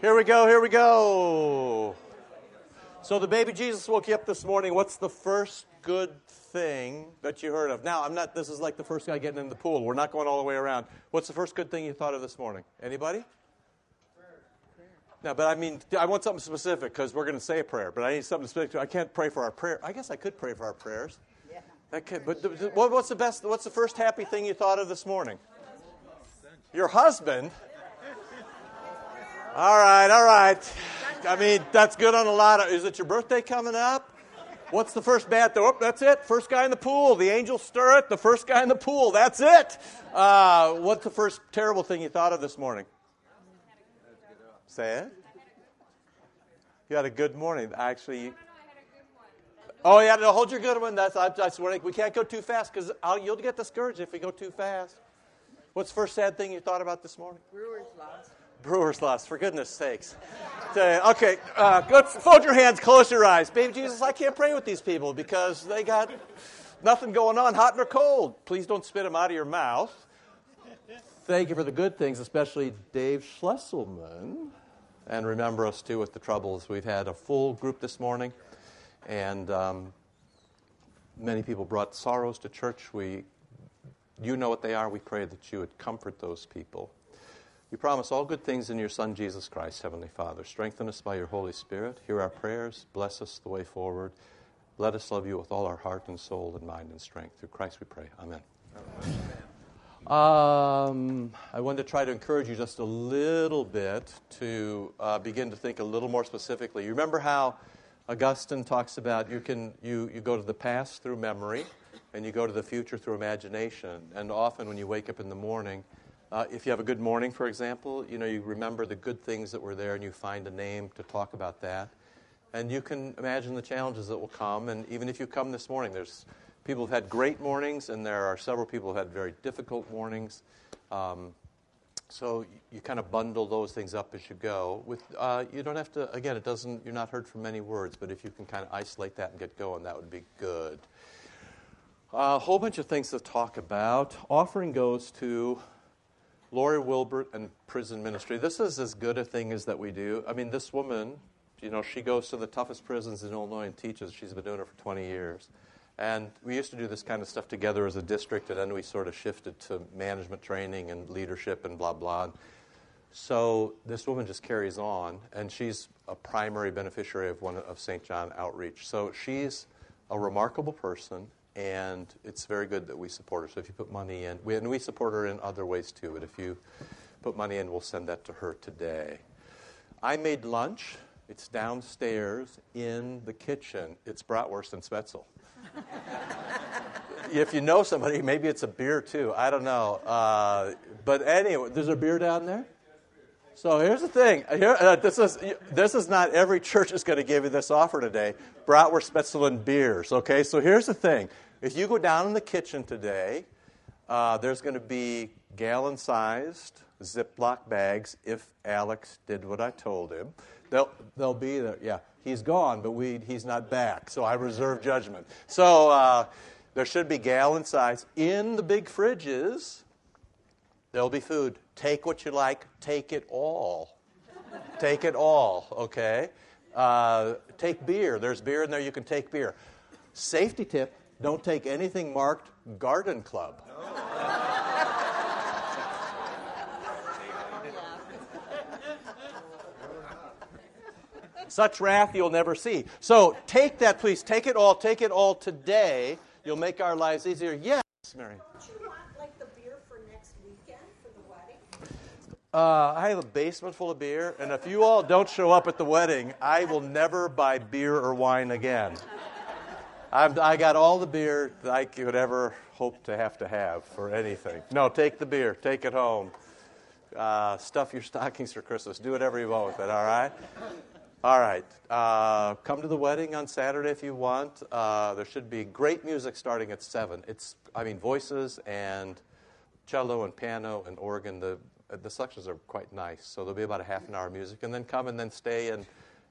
Here we go, here we go. So the baby Jesus woke you up this morning. What's the first good thing that you heard of? Now, I'm not this is like the first guy getting in the pool. We're not going all the way around. What's the first good thing you thought of this morning? Anybody? Prayer. No, but I mean, I want something specific because we're going to say a prayer. But I need something specific. I can't pray for our prayer. I guess I could pray for our prayers. Yeah. I could, but what's the best? What's the first happy thing you thought of this morning? Your husband. All right, all right. I mean, that's good on a lot of. Is it your birthday coming up? What's the first bad thing? Oh, that's it. First guy in the pool. The angels stir it. The first guy in the pool. That's it. Uh, what's the first terrible thing you thought of this morning? Say it. You had a good morning. Actually, Oh yeah, no, hold your good one. That's I, I swear we can't go too fast because you'll get discouraged if we go too fast. What's the first sad thing you thought about this morning? Brewers lost. Brewers lost, for goodness sakes. Okay, uh, fold your hands, close your eyes. Baby Jesus, I can't pray with these people because they got nothing going on, hot nor cold. Please don't spit them out of your mouth. Thank you for the good things, especially Dave Schlesselman. And remember us too with the troubles. We've had a full group this morning, and um, many people brought sorrows to church. We, you know what they are. We pray that you would comfort those people. We promise all good things in your Son, Jesus Christ, Heavenly Father. Strengthen us by your Holy Spirit. Hear our prayers. Bless us the way forward. Let us love you with all our heart and soul and mind and strength. Through Christ we pray. Amen. Um, I wanted to try to encourage you just a little bit to uh, begin to think a little more specifically. You remember how Augustine talks about you can you, you go to the past through memory and you go to the future through imagination. And often when you wake up in the morning, uh, if you have a good morning, for example, you know, you remember the good things that were there and you find a name to talk about that. And you can imagine the challenges that will come. And even if you come this morning, there's people who've had great mornings, and there are several people who've had very difficult mornings. Um, so you kind of bundle those things up as you go. With uh, you don't have to. Again, it doesn't. You're not heard from many words, but if you can kind of isolate that and get going, that would be good. A whole bunch of things to talk about. Offering goes to Lori Wilbert and prison ministry. This is as good a thing as that we do. I mean, this woman, you know, she goes to the toughest prisons in Illinois and teaches. She's been doing it for 20 years. And we used to do this kind of stuff together as a district, and then we sort of shifted to management training and leadership and blah, blah. So this woman just carries on, and she's a primary beneficiary of one of St. John Outreach. So she's a remarkable person, and it's very good that we support her. So if you put money in, we, and we support her in other ways too, but if you put money in, we'll send that to her today. I made lunch. It's downstairs in the kitchen. It's bratwurst and spätzle. if you know somebody, maybe it's a beer too. I don't know. Uh, but anyway, there's a beer down there? So here's the thing. Here, uh, this, is, this is not every church is going to give you this offer today. Bratwurst, Spätzle, and beers. Okay, so here's the thing. If you go down in the kitchen today, uh, there's going to be gallon-sized Ziploc bags. If Alex did what I told him, they'll they'll be there. Yeah, he's gone, but we he's not back. So I reserve judgment. So uh, there should be gallon size in the big fridges. There'll be food. Take what you like, take it all. take it all, okay? Uh, take beer. There's beer in there, you can take beer. Safety tip don't take anything marked Garden Club. Such wrath you'll never see. So take that, please. Take it all. Take it all today. You'll make our lives easier. Yes, Mary. Uh, I have a basement full of beer, and if you all don't show up at the wedding, I will never buy beer or wine again. I'm, i got all the beer that I could ever hope to have to have for anything. No, take the beer, take it home. Uh, stuff your stockings for Christmas. Do whatever you want with it, all right? All right. Uh, come to the wedding on Saturday if you want. Uh, there should be great music starting at 7. It's, I mean, voices and cello and piano and organ. The the selections are quite nice. So there'll be about a half an hour of music, and then come and then stay, and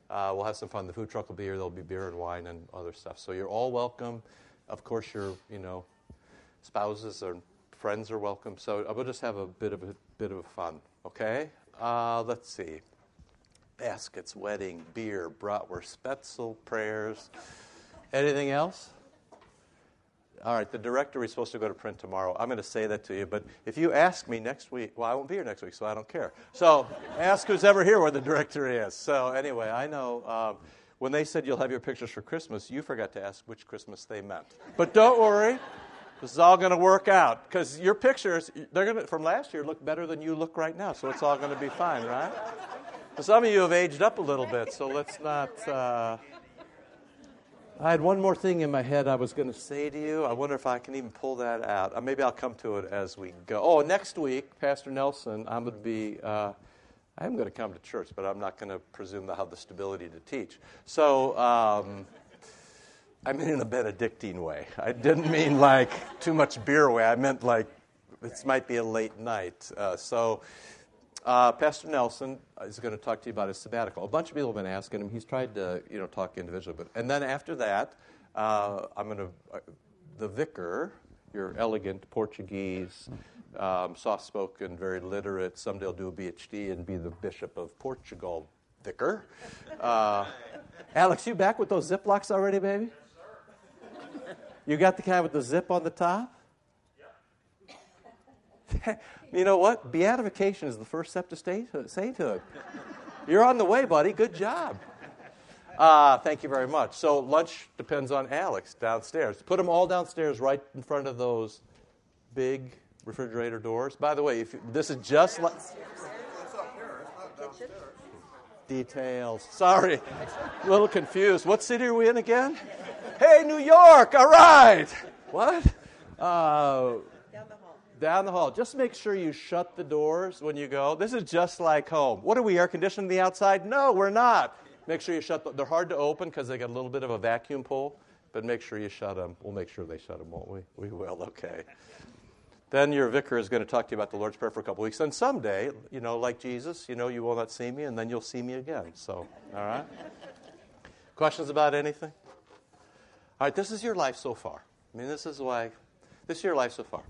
uh, we'll have some fun. The food truck will be here. There'll be beer and wine and other stuff. So you're all welcome. Of course, your you know spouses or friends are welcome. So uh, we'll just have a bit of a bit of fun. Okay. Uh, let's see. baskets, wedding, beer, bratwurst, spätzle, prayers. Anything else? All right, the directory is supposed to go to print tomorrow. I'm going to say that to you, but if you ask me next week, well, I won't be here next week, so I don't care. So ask who's ever here where the directory is. So anyway, I know um, when they said you'll have your pictures for Christmas, you forgot to ask which Christmas they meant. But don't worry, this is all going to work out because your pictures, they're going to, from last year, look better than you look right now. So it's all going to be fine, right? Some of you have aged up a little bit, so let's not. Uh, I had one more thing in my head I was going to say to you. I wonder if I can even pull that out. Uh, maybe I'll come to it as we go. Oh, next week, Pastor Nelson, I'm going to be. Uh, I'm going to come to church, but I'm not going to presume to have the stability to teach. So um, I mean in a Benedictine way. I didn't mean like too much beer way. I meant like this might be a late night. Uh, so uh, Pastor Nelson is going to talk to you about his sabbatical. A bunch of people have been asking him. He's tried to, you know, talk individually, but and then after that, uh, I'm going to uh, the vicar, your elegant Portuguese, um, soft-spoken, very literate. Someday I'll do a PhD and be the Bishop of Portugal vicar. Uh, Alex, you back with those Ziplocs already, baby? You got the kind with the zip on the top? you know what? Beatification is the first step to sainthood. You're on the way, buddy. Good job. Uh, thank you very much. So lunch depends on Alex downstairs. Put them all downstairs, right in front of those big refrigerator doors. By the way, if you, this is just like details. Sorry, a little confused. What city are we in again? Hey, New York! All right. What? Uh, down the hall. Just make sure you shut the doors when you go. This is just like home. What are we, air conditioning the outside? No, we're not. Make sure you shut them. They're hard to open because they got a little bit of a vacuum pull, but make sure you shut them. We'll make sure they shut them, won't we? We will, okay. Then your vicar is going to talk to you about the Lord's Prayer for a couple weeks. And someday, you know, like Jesus, you know, you will not see me, and then you'll see me again. So, all right? Questions about anything? All right, this is your life so far. I mean, this is why, this is your life so far.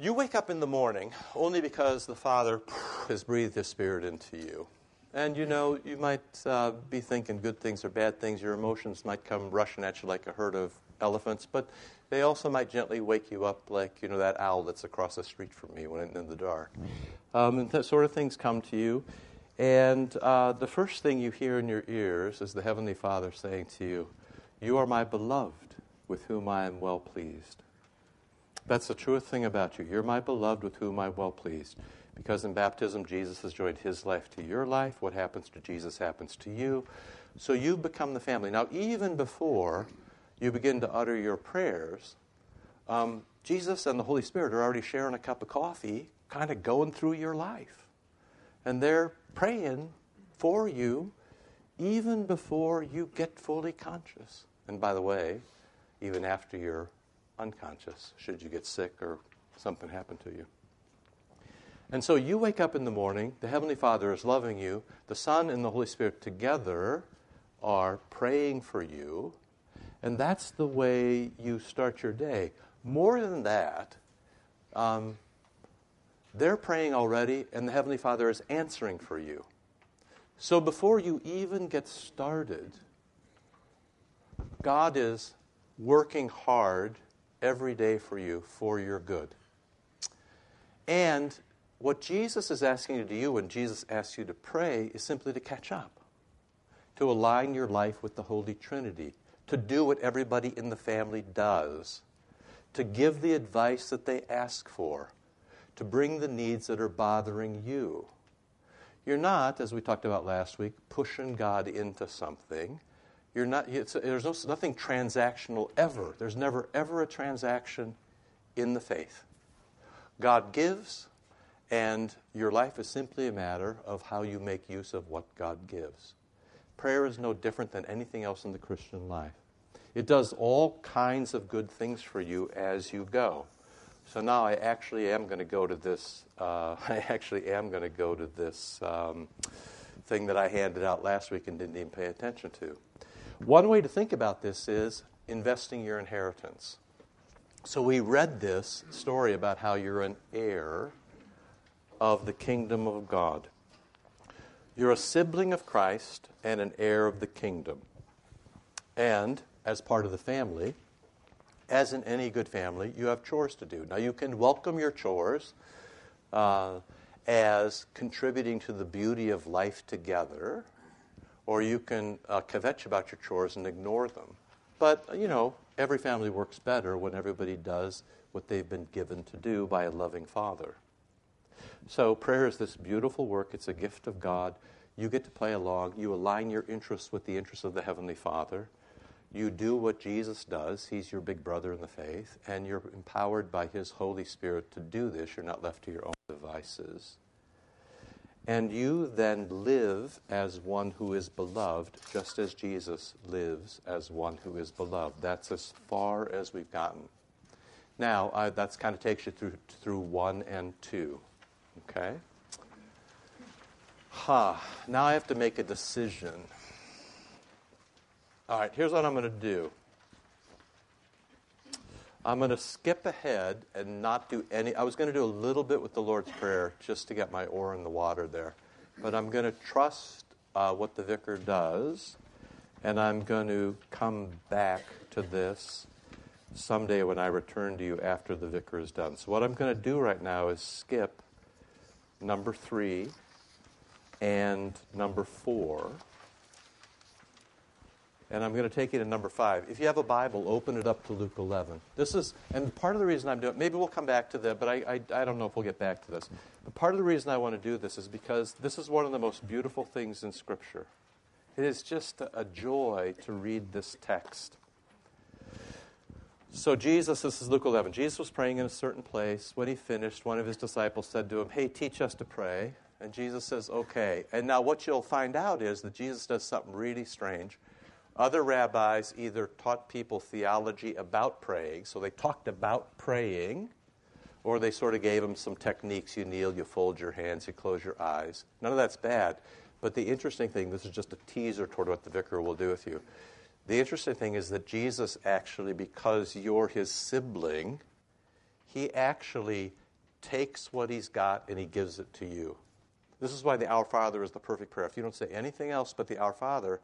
You wake up in the morning only because the Father has breathed His Spirit into you. And you know, you might uh, be thinking good things or bad things. Your emotions might come rushing at you like a herd of elephants, but they also might gently wake you up like, you know, that owl that's across the street from me when in the dark. Um, and that sort of things come to you. And uh, the first thing you hear in your ears is the Heavenly Father saying to you, You are my beloved, with whom I am well pleased. That's the truest thing about you. You're my beloved with whom I'm well pleased. Because in baptism, Jesus has joined his life to your life. What happens to Jesus happens to you. So you've become the family. Now, even before you begin to utter your prayers, um, Jesus and the Holy Spirit are already sharing a cup of coffee, kind of going through your life. And they're praying for you even before you get fully conscious. And by the way, even after you're unconscious should you get sick or something happen to you. And so you wake up in the morning, the Heavenly Father is loving you, the Son and the Holy Spirit together are praying for you, and that's the way you start your day. More than that, um, they're praying already, and the Heavenly Father is answering for you. So before you even get started, God is working hard every day for you for your good. And what Jesus is asking you to do when Jesus asks you to pray is simply to catch up, to align your life with the Holy Trinity, to do what everybody in the family does, to give the advice that they ask for, to bring the needs that are bothering you. You're not, as we talked about last week, pushing God into something. You're not, there's no, nothing transactional ever. There's never, ever a transaction in the faith. God gives, and your life is simply a matter of how you make use of what God gives. Prayer is no different than anything else in the Christian life. It does all kinds of good things for you as you go. So now I actually am going to go to this. Uh, I actually am going to go to this um, thing that I handed out last week and didn't even pay attention to. One way to think about this is investing your inheritance. So we read this story about how you're an heir of the kingdom of God. You're a sibling of Christ and an heir of the kingdom. And as part of the family, as in any good family, you have chores to do. Now, you can welcome your chores uh, as contributing to the beauty of life together, or you can uh, kvetch about your chores and ignore them. But, you know, every family works better when everybody does what they've been given to do by a loving Father. So, prayer is this beautiful work, it's a gift of God. You get to play along, you align your interests with the interests of the Heavenly Father. You do what Jesus does, He's your big brother in the faith, and you're empowered by His Holy Spirit to do this. You're not left to your own devices. And you then live as one who is beloved, just as Jesus lives as one who is beloved. That's as far as we've gotten. Now, that kind of takes you through, through one and two. Okay? Ha. Huh. Now I have to make a decision. All right, here's what I'm going to do. I'm going to skip ahead and not do any. I was going to do a little bit with the Lord's Prayer just to get my oar in the water there. But I'm going to trust uh, what the vicar does, and I'm going to come back to this someday when I return to you after the vicar is done. So, what I'm going to do right now is skip number three and number four and I'm going to take you to number five. If you have a Bible, open it up to Luke 11. This is, and part of the reason I'm doing, it, maybe we'll come back to that, but I, I, I don't know if we'll get back to this. But part of the reason I want to do this is because this is one of the most beautiful things in Scripture. It is just a joy to read this text. So, Jesus, this is Luke 11. Jesus was praying in a certain place. When he finished, one of his disciples said to him, Hey, teach us to pray. And Jesus says, Okay. And now, what you'll find out is that Jesus does something really strange. Other rabbis either taught people theology about praying, so they talked about praying, or they sort of gave them some techniques. You kneel, you fold your hands, you close your eyes. None of that's bad. But the interesting thing, this is just a teaser toward what the vicar will do with you. The interesting thing is that Jesus actually, because you're his sibling, he actually takes what he's got and he gives it to you. This is why the Our Father is the perfect prayer. If you don't say anything else but the Our Father,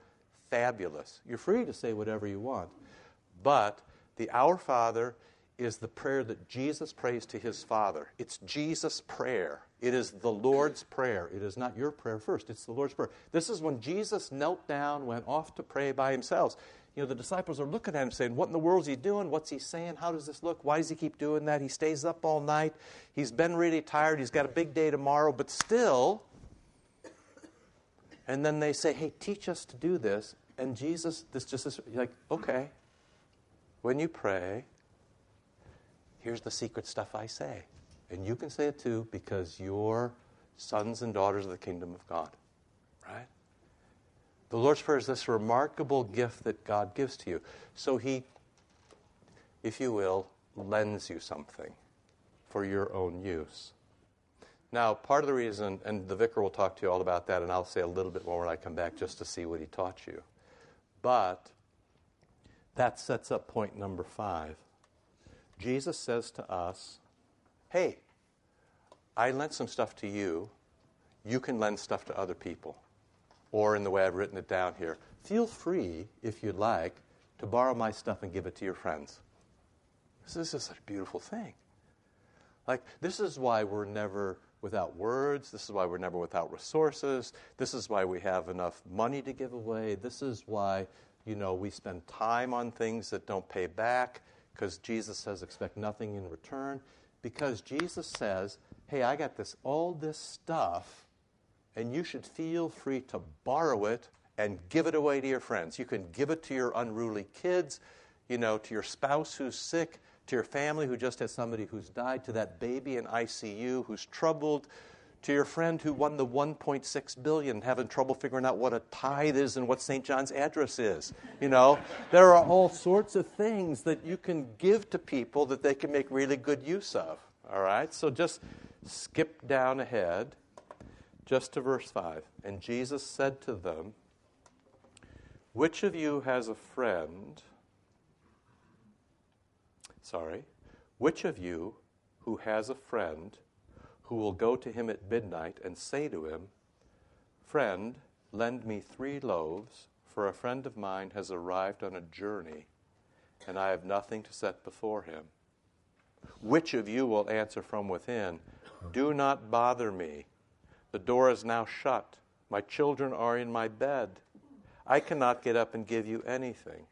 fabulous. You're free to say whatever you want. But the Our Father is the prayer that Jesus prays to his Father. It's Jesus' prayer. It is the Lord's prayer. It is not your prayer first, it's the Lord's prayer. This is when Jesus knelt down, went off to pray by himself. You know, the disciples are looking at him saying, What in the world is he doing? What's he saying? How does this look? Why does he keep doing that? He stays up all night. He's been really tired. He's got a big day tomorrow, but still, and then they say, Hey, teach us to do this. And Jesus, this just is like, okay, when you pray, here's the secret stuff I say. And you can say it too because you're sons and daughters of the kingdom of God. Right? The Lord's Prayer is this remarkable gift that God gives to you. So He, if you will, lends you something for your own use. Now, part of the reason, and the vicar will talk to you all about that, and I'll say a little bit more when I come back just to see what he taught you. But that sets up point number five. Jesus says to us, Hey, I lent some stuff to you. You can lend stuff to other people. Or, in the way I've written it down here, feel free, if you'd like, to borrow my stuff and give it to your friends. This is such a beautiful thing. Like, this is why we're never without words. This is why we're never without resources. This is why we have enough money to give away. This is why, you know, we spend time on things that don't pay back because Jesus says expect nothing in return. Because Jesus says, hey, I got this all this stuff and you should feel free to borrow it and give it away to your friends. You can give it to your unruly kids, you know, to your spouse who's sick to your family who just had somebody who's died, to that baby in ICU who's troubled, to your friend who won the 1.6 billion, having trouble figuring out what a tithe is and what St. John's address is. You know, there are all sorts of things that you can give to people that they can make really good use of. All right? So just skip down ahead just to verse 5. And Jesus said to them, Which of you has a friend sorry, which of you who has a friend who will go to him at midnight and say to him, Friend, lend me three loaves, for a friend of mine has arrived on a journey, and I have nothing to set before him. Which of you will answer from within, Do not bother me? The door is now shut. My children are in my bed. I cannot get up and give you anything.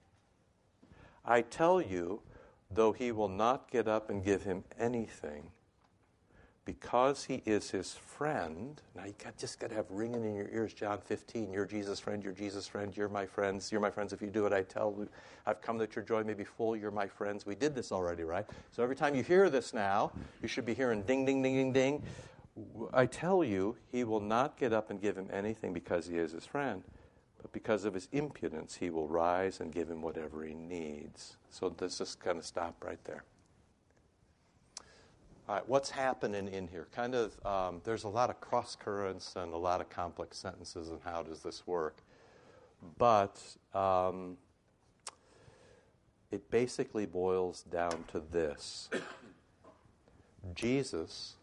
I tell you, though he will not get up and give him anything, because he is his friend. Now you got, just got to have ringing in your ears, John 15. You're Jesus' friend, you're Jesus' friend, you're my friends, you're my friends if you do what I tell. I've come that your joy may be full, you're my friends. We did this already, right? So every time you hear this now, you should be hearing ding, ding, ding, ding, ding. I tell you, he will not get up and give him anything because he is his friend, but because of his impudence, he will rise and give him whatever he needs. So let's just kind of stop right there. All right, what's happening in here? Kind of, um, there's a lot of cross currents and a lot of complex sentences, and how does this work? But um, it basically boils down to this Jesus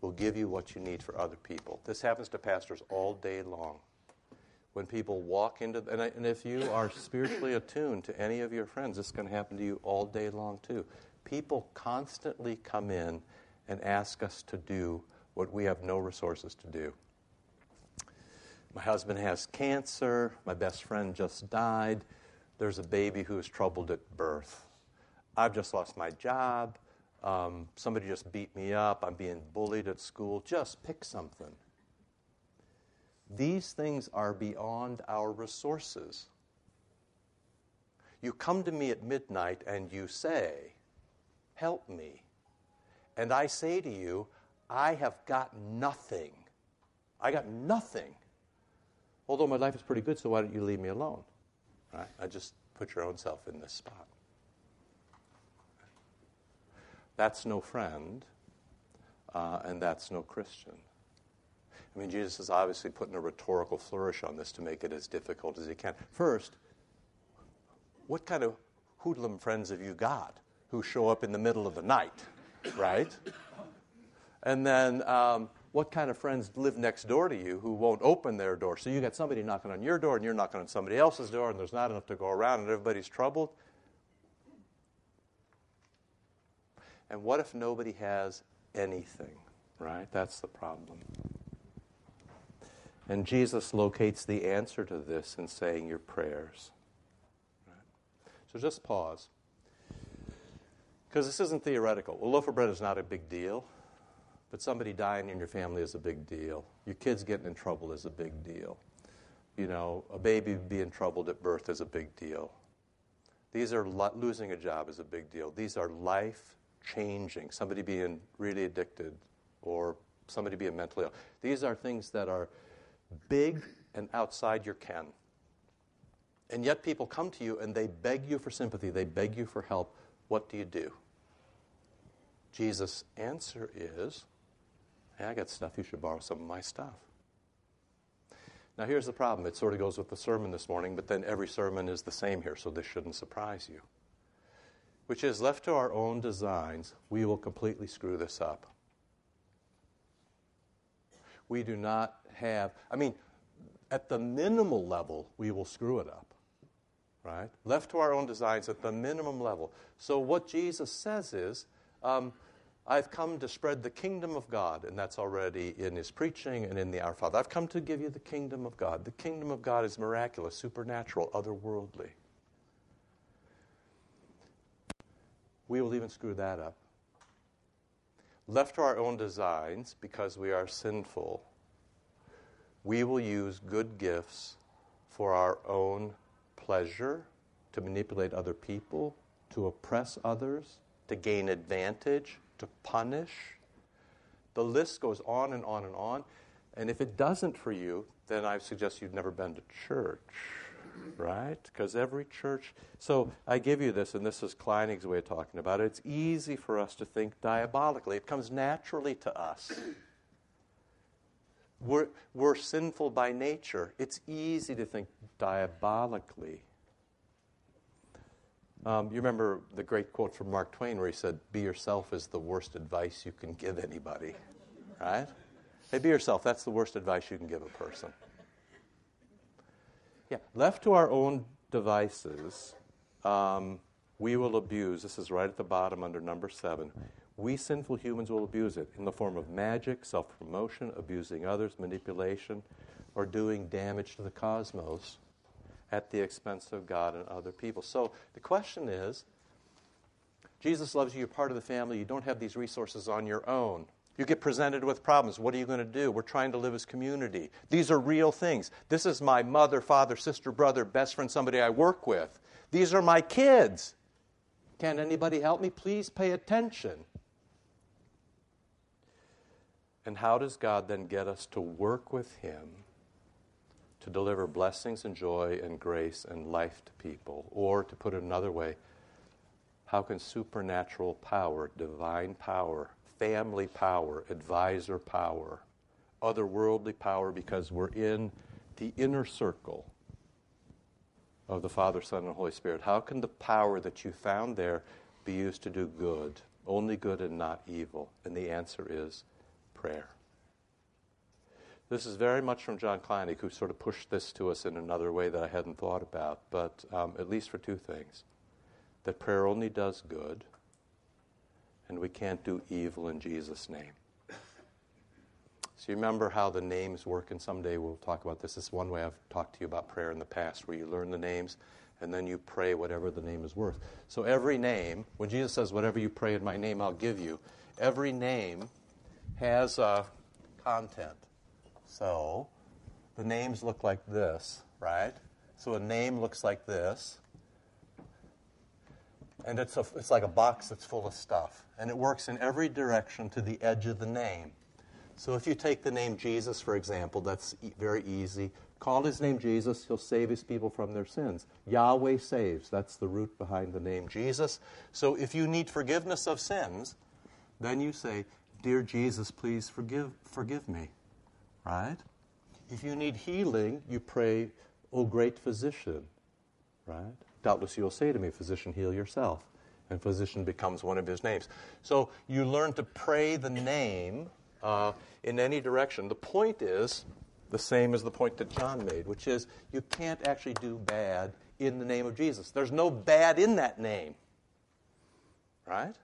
will give you what you need for other people. This happens to pastors all day long. When people walk into, and, I, and if you are spiritually attuned to any of your friends, this to happen to you all day long too people constantly come in and ask us to do what we have no resources to do. My husband has cancer. My best friend just died. There's a baby who is troubled at birth. I've just lost my job. Um, somebody just beat me up. I'm being bullied at school. Just pick something. These things are beyond our resources. You come to me at midnight and you say, Help me. And I say to you, I have got nothing. I got nothing. Although my life is pretty good, so why don't you leave me alone? Right? I just put your own self in this spot. That's no friend, uh, and that's no Christian. I mean, Jesus is obviously putting a rhetorical flourish on this to make it as difficult as he can. First, what kind of hoodlum friends have you got? who show up in the middle of the night, right? And then um, what kind of friends live next door to you who won't open their door? So you got somebody knocking on your door and you're knocking on somebody else's door and there's not enough to go around and everybody's troubled. And what if nobody has anything, right? That's the problem. And Jesus locates the answer to this in saying your prayers. So just pause. Because this isn't theoretical. A loaf of bread is not a big deal, but somebody dying in your family is a big deal. Your kids getting in trouble is a big deal. You know, a baby being troubled at birth is a big deal. These are losing a job is a big deal. These are life changing. Somebody being really addicted or somebody being mentally ill. These are things that are big and outside your ken. And yet people come to you and they beg you for sympathy, they beg you for help what do you do? Jesus' answer is, Hey, I got stuff. You should borrow some of my stuff. Now, here's the problem. It sort of goes with the sermon this morning, but then every sermon is the same here, so this shouldn't surprise you. Which is, left to our own designs, we will completely screw this up. We do not have, I mean, at the minimal level, we will screw it up right? Left to our own designs at the minimum level. So, what Jesus says is, um, I've come to spread the kingdom of God, and that's already in his preaching and in the Our Father. I've come to give you the kingdom of God. The kingdom of God is miraculous, supernatural, otherworldly. We will even screw that up. Left to our own designs, because we are sinful, we will use good gifts for our own pleasure, to manipulate other people, to oppress others, to gain advantage, to punish. The list goes on and on and on. And if it doesn't for you, then I suggest you've never been to church, right? Because every church. So I give you this, and this is Kleinig's way of talking about it. It's easy for us to think diabolically, it comes naturally to us. We're, we're sinful by nature. It's easy to think diabolically. Um, you remember the great quote from Mark Twain where he said, Be yourself is the worst advice you can give anybody, right? Hey, be yourself. That's the worst advice you can give a person. Yeah, left to our own devices, um, we will abuse. This is right at the bottom under number seven. We sinful humans will abuse it in the form of magic, self promotion, abusing others, manipulation, or doing damage to the cosmos at the expense of God and other people. So the question is Jesus loves you, you're part of the family, you don't have these resources on your own. You get presented with problems. What are you going to do? We're trying to live as community. These are real things. This is my mother, father, sister, brother, best friend, somebody I work with. These are my kids. Can anybody help me? Please pay attention. And how does God then get us to work with Him to deliver blessings and joy and grace and life to people? Or to put it another way, how can supernatural power, divine power, family power, advisor power, otherworldly power, because we're in the inner circle of the Father, Son, and Holy Spirit, how can the power that you found there be used to do good, only good and not evil? And the answer is prayer. This is very much from John Kleinig, who sort of pushed this to us in another way that I hadn't thought about, but um, at least for two things that prayer only does good, and we can't do evil in Jesus' name. So you remember how the names work, and someday we'll talk about this. This is one way I've talked to you about prayer in the past, where you learn the names and then you pray whatever the name is worth. So every name, when Jesus says, Whatever you pray in my name, I'll give you, every name has a content. So the names look like this, right? So a name looks like this. And it's, a, it's like a box that's full of stuff. And it works in every direction to the edge of the name. So if you take the name Jesus, for example, that's e- very easy. Call his name Jesus, he'll save his people from their sins. Yahweh saves. That's the root behind the name Jesus. So if you need forgiveness of sins, then you say, Dear Jesus, please forgive, forgive me right? If you need healing, you pray, O great physician, right? Doubtless you'll say to me, Physician, heal yourself. And physician becomes one of his names. So you learn to pray the name uh, in any direction. The point is the same as the point that John made, which is you can't actually do bad in the name of Jesus. There's no bad in that name, right?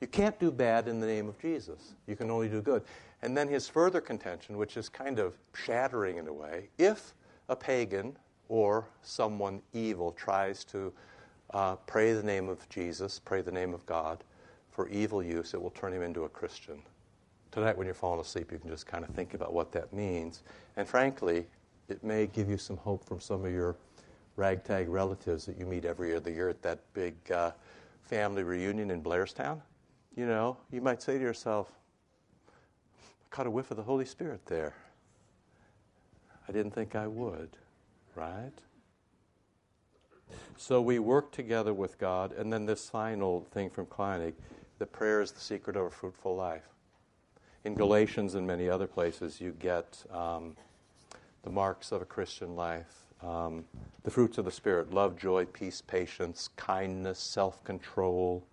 You can't do bad in the name of Jesus. You can only do good. And then his further contention, which is kind of shattering in a way, if a pagan or someone evil tries to uh, pray the name of Jesus, pray the name of God for evil use, it will turn him into a Christian. Tonight, when you're falling asleep, you can just kind of think about what that means. And frankly, it may give you some hope from some of your ragtag relatives that you meet every other year at that big uh, family reunion in Blairstown. You know, you might say to yourself, I caught a whiff of the Holy Spirit there. I didn't think I would, right? So we work together with God, and then this final thing from Kleinig that prayer is the secret of a fruitful life. In Galatians and many other places, you get um, the marks of a Christian life, um, the fruits of the Spirit love, joy, peace, patience, kindness, self control,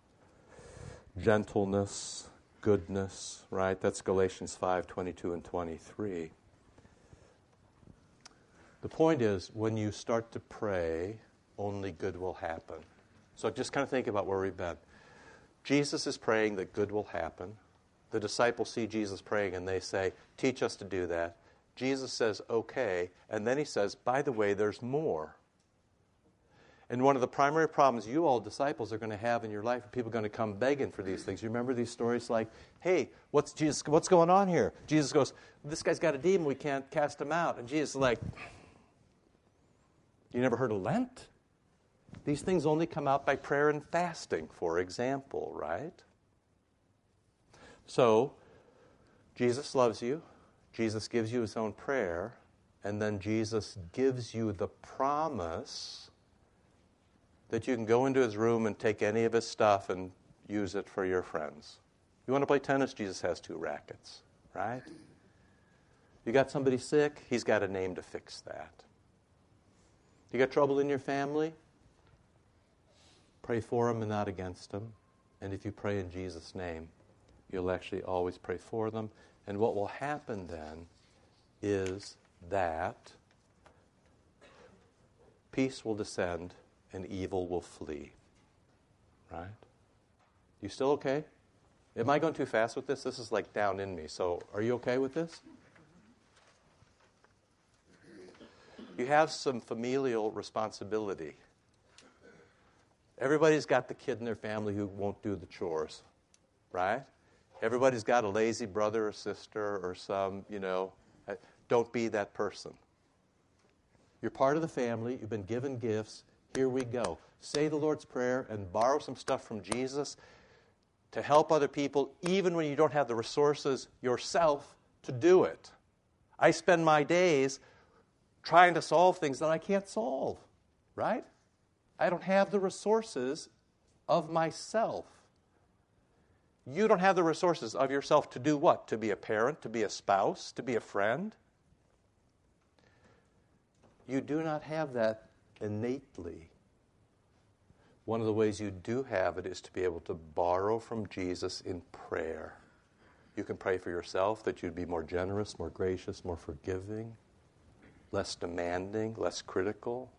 gentleness, goodness, right? That's Galatians 5 22 and 23. The point is, when you start to pray, only good will happen. So just kind of think about where we've been. Jesus is praying that good will happen. The disciples see Jesus praying and they say, Teach us to do that. Jesus says, Okay. And then he says, By the way, there's more. And one of the primary problems you all disciples are going to have in your life, people are going to come begging for these things. You remember these stories like, "Hey, what's Jesus? What's going on here?" Jesus goes, "This guy's got a demon. We can't cast him out." And Jesus is like, "You never heard of Lent? These things only come out by prayer and fasting, for example, right?" So, Jesus loves you. Jesus gives you his own prayer, and then Jesus gives you the promise that you can go into his room and take any of his stuff and use it for your friends. You want to play tennis? Jesus has two rackets, right? You got somebody sick? He's got a name to fix that. You got trouble in your family? Pray for them and not against them. And if you pray in Jesus' name, you'll actually always pray for them And what will happen then is that peace will descend and evil will flee. Right? You still okay? Am I going too fast with this? This is like down in me. So, are you okay with this? You have some familial responsibility. Everybody's got the kid in their family who won't do the chores, right? Everybody's got a lazy brother or sister or some, you know, uh, don't be that person. You're part of the family, you've been given gifts. Here we go. Say the Lord's Prayer and borrow some stuff from Jesus to help other people, even when you don't have the resources yourself to do it. I spend my days trying to solve things that I can't solve, right? I don't have the resources of myself. You don't have the resources of yourself to do what? To be a parent, to be a spouse, to be a friend? You do not have that innately. One of the ways you do have it is to be able to borrow from Jesus in prayer. You can pray for yourself that you'd be more generous, more gracious, more forgiving, less demanding, less critical.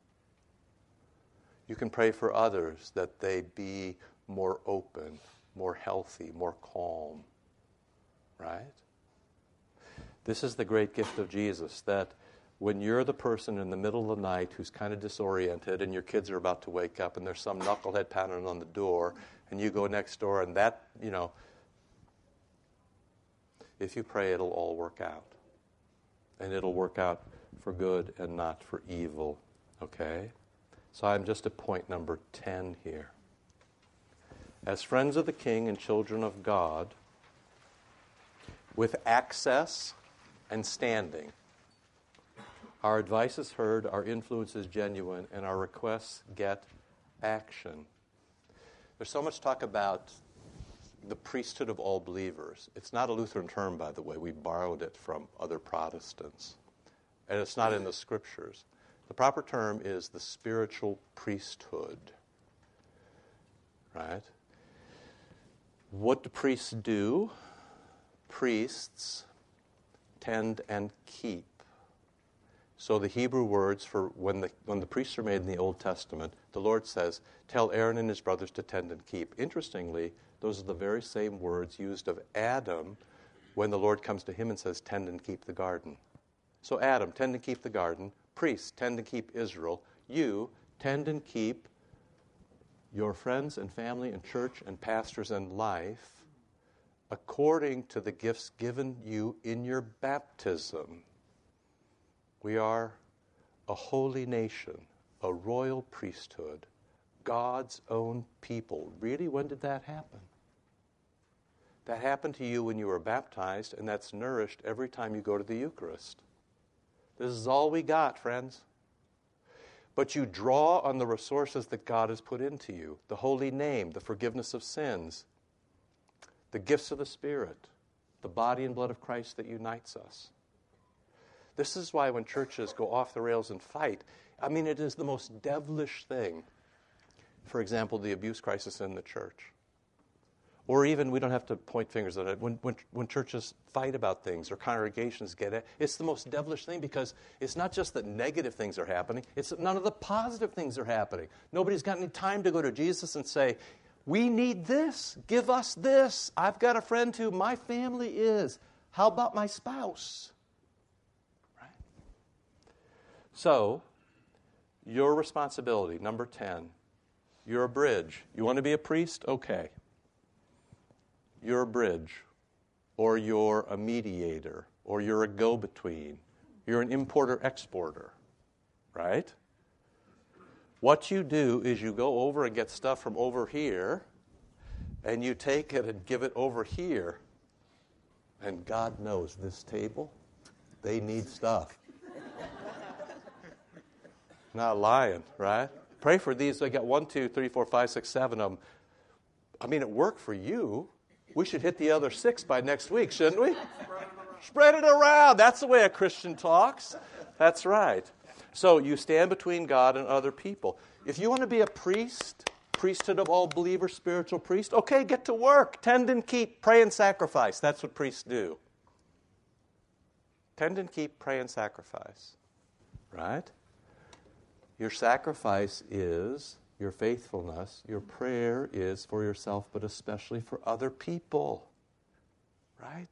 You can pray for others that they be more open, more healthy, more calm. Right? This is the great gift of Jesus that when you're the person in the middle of the night who's kind of disoriented and your kids are about to wake up and there's some knucklehead pounding on the door and you go next door and that, you know, if you pray, it'll all work out. And it'll work out for good and not for evil. Okay? So I'm just at point number 10 here. As friends of the King and children of God, with access and standing, our advice is heard, our influence is genuine, and our requests get action. There's so much talk about the priesthood of all believers. It's not a Lutheran term, by the way. We borrowed it from other Protestants. And it's not in the scriptures. The proper term is the spiritual priesthood. Right? What do priests do? Priests tend and keep so the Hebrew words for when the, when the priests are made in the Old Testament, the Lord says, Tell Aaron and his brothers to tend and keep. Interestingly, those are the very same words used of Adam when the Lord comes to him and says, Tend and keep the garden. So, Adam, tend and keep the garden. Priests, tend and keep Israel. You, tend and keep your friends and family and church and pastors and life according to the gifts given you in your baptism. We are a holy nation, a royal priesthood, God's own people. Really, when did that happen? That happened to you when you were baptized, and that's nourished every time you go to the Eucharist. This is all we got, friends. But you draw on the resources that God has put into you the holy name, the forgiveness of sins, the gifts of the Spirit, the body and blood of Christ that unites us. This is why when churches go off the rails and fight, I mean, it is the most devilish thing. For example, the abuse crisis in the church. Or even, we don't have to point fingers at it, when, when, when churches fight about things or congregations get it, it's the most devilish thing because it's not just that negative things are happening, it's that none of the positive things are happening. Nobody's got any time to go to Jesus and say, We need this, give us this. I've got a friend who my family is. How about my spouse? Right? So, your responsibility, number 10, you're a bridge. You want to be a priest? Okay. You're a bridge, or you're a mediator, or you're a go between. You're an importer exporter, right? What you do is you go over and get stuff from over here, and you take it and give it over here. And God knows this table, they need stuff. Not lying, right? Pray for these. I got one, two, three, four, five, six, seven of them. I mean, it worked for you. We should hit the other six by next week, shouldn't we? Spread it around. That's the way a Christian talks. That's right. So you stand between God and other people. If you want to be a priest, priesthood of all believers, spiritual priest, okay, get to work. Tend and keep, pray and sacrifice. That's what priests do. Tend and keep, pray and sacrifice. Right? Your sacrifice is your faithfulness. Your prayer is for yourself, but especially for other people. Right?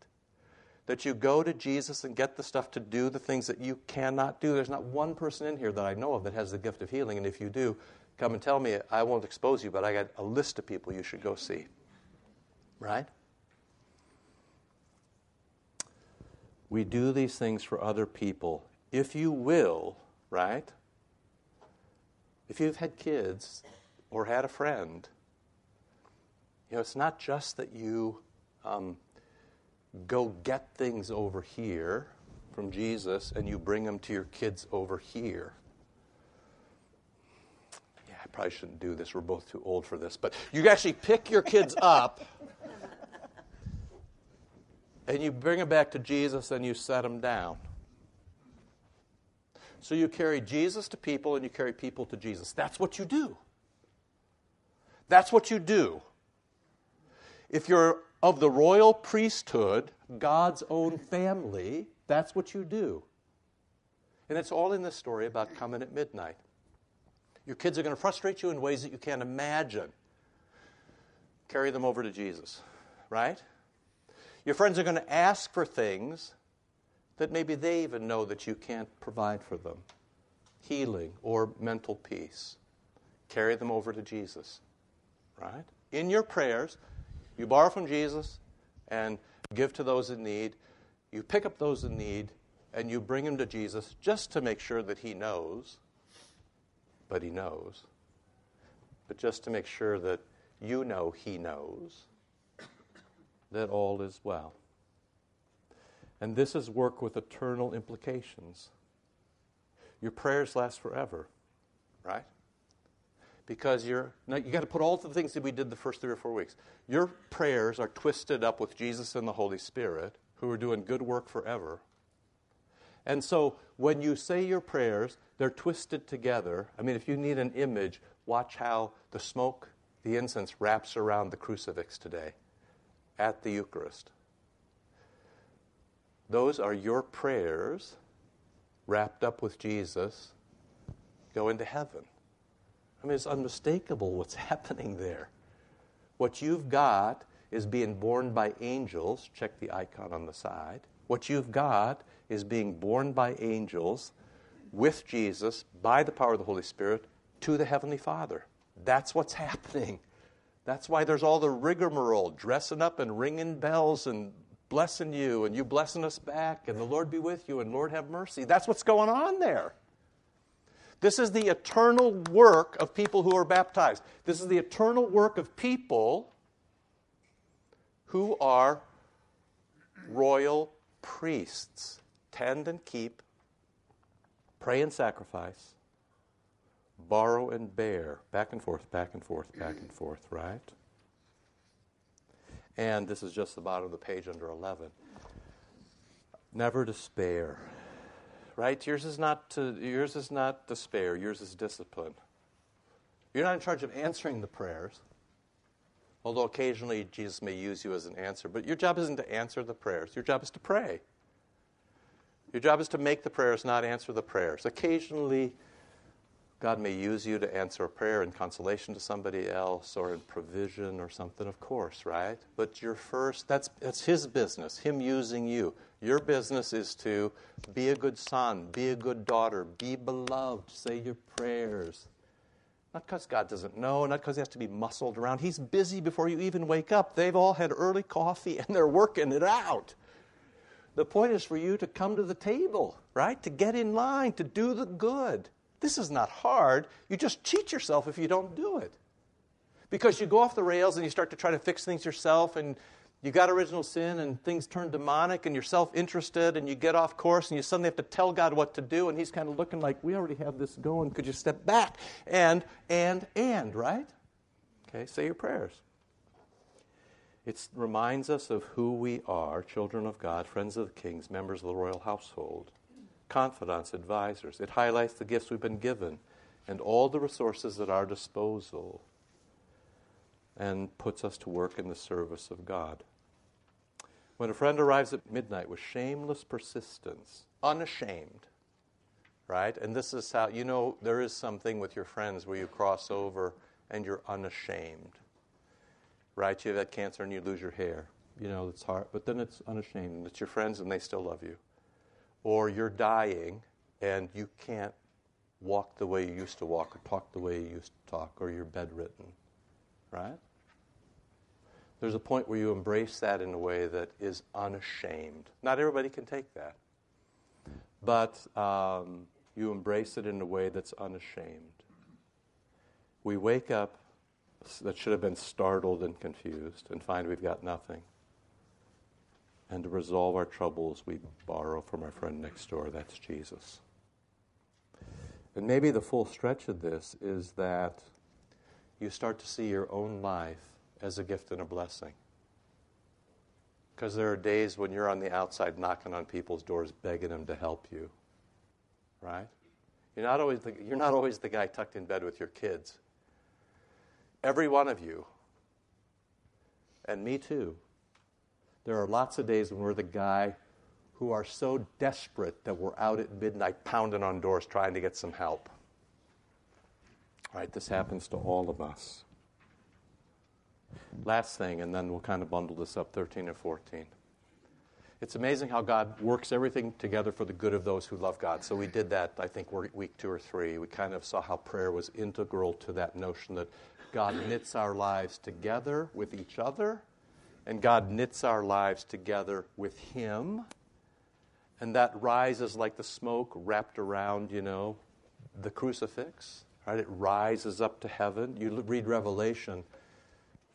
That you go to Jesus and get the stuff to do the things that you cannot do. There's not one person in here that I know of that has the gift of healing, and if you do, come and tell me. I won't expose you, but I got a list of people you should go see. Right? We do these things for other people. If you will, right? If you've had kids or had a friend, you know, it's not just that you um, go get things over here from Jesus and you bring them to your kids over here. Yeah, I probably shouldn't do this. We're both too old for this. But you actually pick your kids up and you bring them back to Jesus and you set them down. So you carry Jesus to people and you carry people to Jesus. That's what you do. That's what you do. If you're of the royal priesthood, God's own family, that's what you do. And it's all in this story about coming at midnight. Your kids are going to frustrate you in ways that you can't imagine. Carry them over to Jesus, right? Your friends are going to ask for things that maybe they even know that you can't provide for them healing or mental peace. Carry them over to Jesus, right? In your prayers, you borrow from Jesus and give to those in need. You pick up those in need and you bring them to Jesus just to make sure that He knows, but He knows, but just to make sure that you know He knows that all is well. And this is work with eternal implications. Your prayers last forever, right? Because you're now you got to put all the things that we did the first three or four weeks. Your prayers are twisted up with Jesus and the Holy Spirit, who are doing good work forever. And so when you say your prayers, they're twisted together. I mean, if you need an image, watch how the smoke, the incense wraps around the crucifix today at the Eucharist. Those are your prayers wrapped up with Jesus go into heaven. I mean, it's unmistakable what's happening there. What you've got is being borne by angels. Check the icon on the side. What you've got is being borne by angels with Jesus by the power of the Holy Spirit to the Heavenly Father. That's what's happening. That's why there's all the rigmarole, dressing up and ringing bells and blessing you and you blessing us back and the Lord be with you and Lord have mercy. That's what's going on there. This is the eternal work of people who are baptized. This is the eternal work of people who are royal priests. Tend and keep, pray and sacrifice, borrow and bear. Back and forth, back and forth, back and forth, right? And this is just the bottom of the page under 11. Never despair. Right? Yours is not to, yours is not despair, yours is discipline. You're not in charge of answering the prayers. Although occasionally Jesus may use you as an answer, but your job isn't to answer the prayers. Your job is to pray. Your job is to make the prayers, not answer the prayers. Occasionally, God may use you to answer a prayer in consolation to somebody else or in provision or something, of course, right? But your first, that's, that's His business, Him using you. Your business is to be a good son, be a good daughter, be beloved, say your prayers. Not because God doesn't know, not because He has to be muscled around. He's busy before you even wake up. They've all had early coffee and they're working it out. The point is for you to come to the table, right? To get in line, to do the good. This is not hard. You just cheat yourself if you don't do it. Because you go off the rails and you start to try to fix things yourself, and you got original sin, and things turn demonic, and you're self interested, and you get off course, and you suddenly have to tell God what to do, and He's kind of looking like, We already have this going. Could you step back? And, and, and, right? Okay, say your prayers. It reminds us of who we are children of God, friends of the kings, members of the royal household confidants, advisors. It highlights the gifts we've been given and all the resources at our disposal and puts us to work in the service of God. When a friend arrives at midnight with shameless persistence, unashamed, right? And this is how, you know, there is something with your friends where you cross over and you're unashamed, right? You have had cancer and you lose your hair. You know, it's hard, but then it's unashamed. It's your friends and they still love you. Or you're dying and you can't walk the way you used to walk or talk the way you used to talk or you're bedridden, right? There's a point where you embrace that in a way that is unashamed. Not everybody can take that, but um, you embrace it in a way that's unashamed. We wake up that should have been startled and confused and find we've got nothing. And to resolve our troubles, we borrow from our friend next door. That's Jesus. And maybe the full stretch of this is that you start to see your own life as a gift and a blessing. Because there are days when you're on the outside knocking on people's doors, begging them to help you. Right? You're not always the, you're not always the guy tucked in bed with your kids. Every one of you, and me too, there are lots of days when we're the guy who are so desperate that we're out at midnight pounding on doors trying to get some help. Right? This happens to all of us. Last thing, and then we'll kind of bundle this up 13 and 14. It's amazing how God works everything together for the good of those who love God. So we did that, I think, week two or three. We kind of saw how prayer was integral to that notion that God knits our lives together with each other, and God knits our lives together with Him. And that rises like the smoke wrapped around, you know, the crucifix. Right? It rises up to heaven. You read Revelation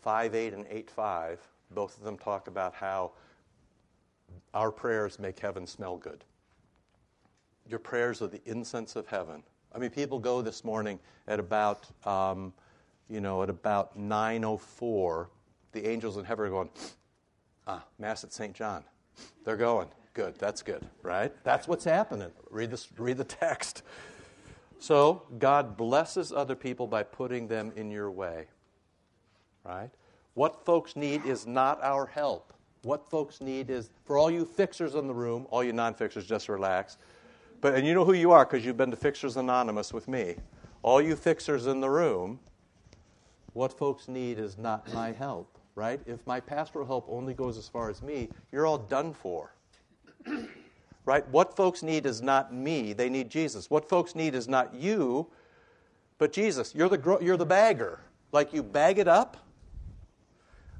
5 8 and 8 5. Both of them talk about how our prayers make heaven smell good. Your prayers are the incense of heaven. I mean, people go this morning at about, um, you know, at about 9.04. The angels in heaven are going, ah, Mass at St. John. They're going. Good, that's good, right? That's what's happening. Read, this, read the text. So, God blesses other people by putting them in your way, right? What folks need is not our help. What folks need is, for all you fixers in the room, all you non fixers, just relax. But, and you know who you are because you've been to Fixers Anonymous with me. All you fixers in the room, what folks need is not my help, right? If my pastoral help only goes as far as me, you're all done for. right? What folks need is not me, they need Jesus. What folks need is not you, but Jesus. You're the, you're the bagger. Like you bag it up,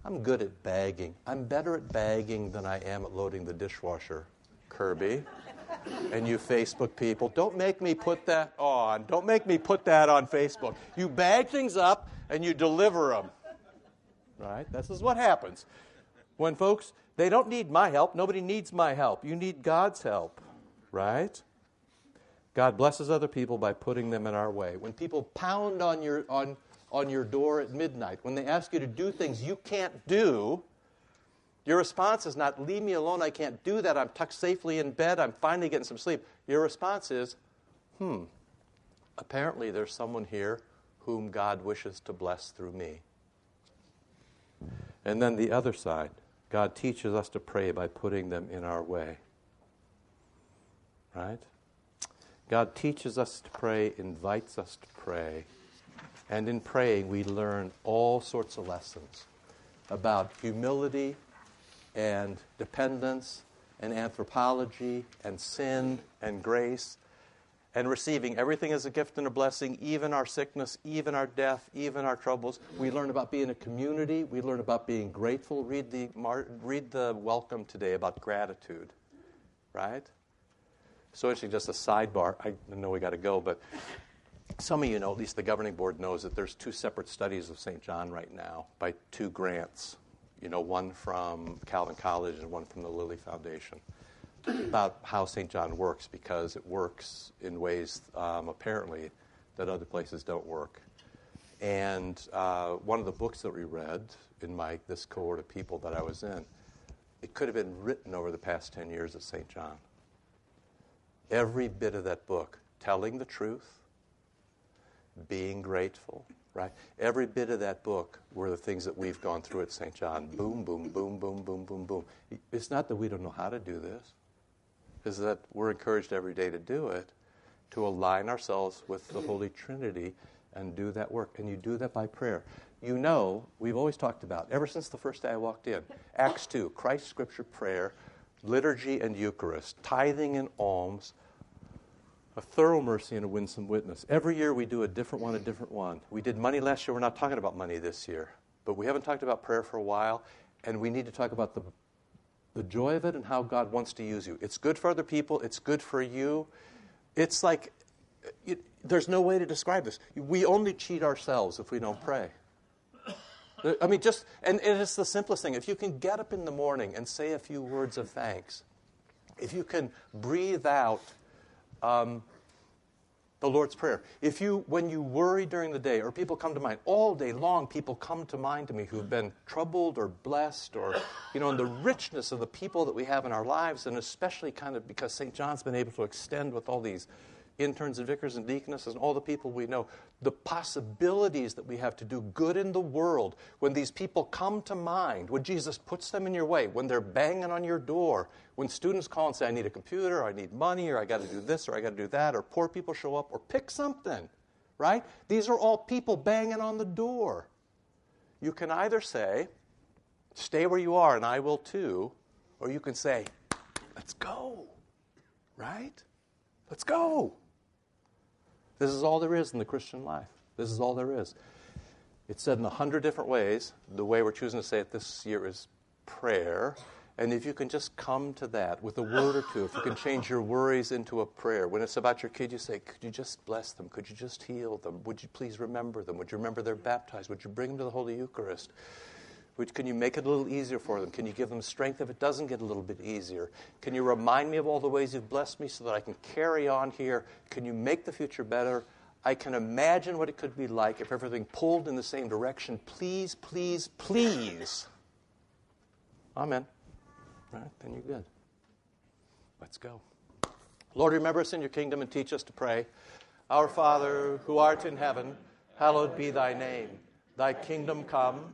I'm good at bagging. I'm better at bagging than I am at loading the dishwasher, Kirby. and you Facebook people, don't make me put that on. Don't make me put that on Facebook. You bag things up and you deliver them. Right? This is what happens. When folks, they don't need my help. Nobody needs my help. You need God's help. Right? God blesses other people by putting them in our way. When people pound on your on on your door at midnight, when they ask you to do things you can't do, your response is not, Leave me alone, I can't do that, I'm tucked safely in bed, I'm finally getting some sleep. Your response is, Hmm, apparently there's someone here whom God wishes to bless through me. And then the other side God teaches us to pray by putting them in our way. Right? God teaches us to pray, invites us to pray. And in praying, we learn all sorts of lessons about humility and dependence and anthropology and sin and grace and receiving everything as a gift and a blessing, even our sickness, even our death, even our troubles. We learn about being a community. We learn about being grateful. Read the, read the welcome today about gratitude, right? So, actually, just a sidebar. I know we got to go, but some of you know, at least the governing board knows, that there's two separate studies of St. John right now by two grants. You know, one from Calvin College and one from the Lilly Foundation about how St. John works because it works in ways um, apparently that other places don't work. And uh, one of the books that we read in my this cohort of people that I was in, it could have been written over the past 10 years at St. John. Every bit of that book, telling the truth, being grateful, right? Every bit of that book were the things that we've gone through at St. John. Boom, boom, boom, boom, boom, boom, boom. It's not that we don't know how to do this, it's that we're encouraged every day to do it, to align ourselves with the Holy Trinity and do that work. And you do that by prayer. You know, we've always talked about, ever since the first day I walked in, Acts 2, Christ, Scripture, prayer, liturgy, and Eucharist, tithing and alms, a thorough mercy and a winsome witness. Every year we do a different one, a different one. We did money last year. We're not talking about money this year. But we haven't talked about prayer for a while, and we need to talk about the, the joy of it and how God wants to use you. It's good for other people, it's good for you. It's like, it, there's no way to describe this. We only cheat ourselves if we don't pray. I mean, just, and, it's the simplest thing. If you can get up in the morning and say a few words of thanks, if you can breathe out um, the Lord's Prayer. If you, when you worry during the day, or people come to mind, all day long, people come to mind to me who've been troubled or blessed, or, you know, in the richness of the people that we have in our lives, and especially kind of because St. John's been able to extend with all these interns and vicars and deaconesses and all the people we know, the possibilities that we have to do good in the world when these people come to mind, when Jesus puts them in your way, when they're banging on your door, when students call and say, I need a computer, or I need money, or I got to do this, or I got to do that, or poor people show up, or pick something, right? These are all people banging on the door. You can either say, Stay where you are and I will too, or you can say, Let's go, right? Let's go. This is all there is in the Christian life. This is all there is. It's said in a hundred different ways. The way we're choosing to say it this year is prayer. And if you can just come to that with a word or two, if you can change your worries into a prayer. When it's about your kid, you say, Could you just bless them? Could you just heal them? Would you please remember them? Would you remember they're baptized? Would you bring them to the Holy Eucharist? Can you make it a little easier for them? Can you give them strength if it doesn't get a little bit easier? Can you remind me of all the ways you've blessed me so that I can carry on here? Can you make the future better? I can imagine what it could be like if everything pulled in the same direction. Please, please, please. Amen. All right, then you're good. Let's go. Lord, remember us in your kingdom and teach us to pray. Our Father, who art in heaven, hallowed be thy name. Thy kingdom come.